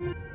you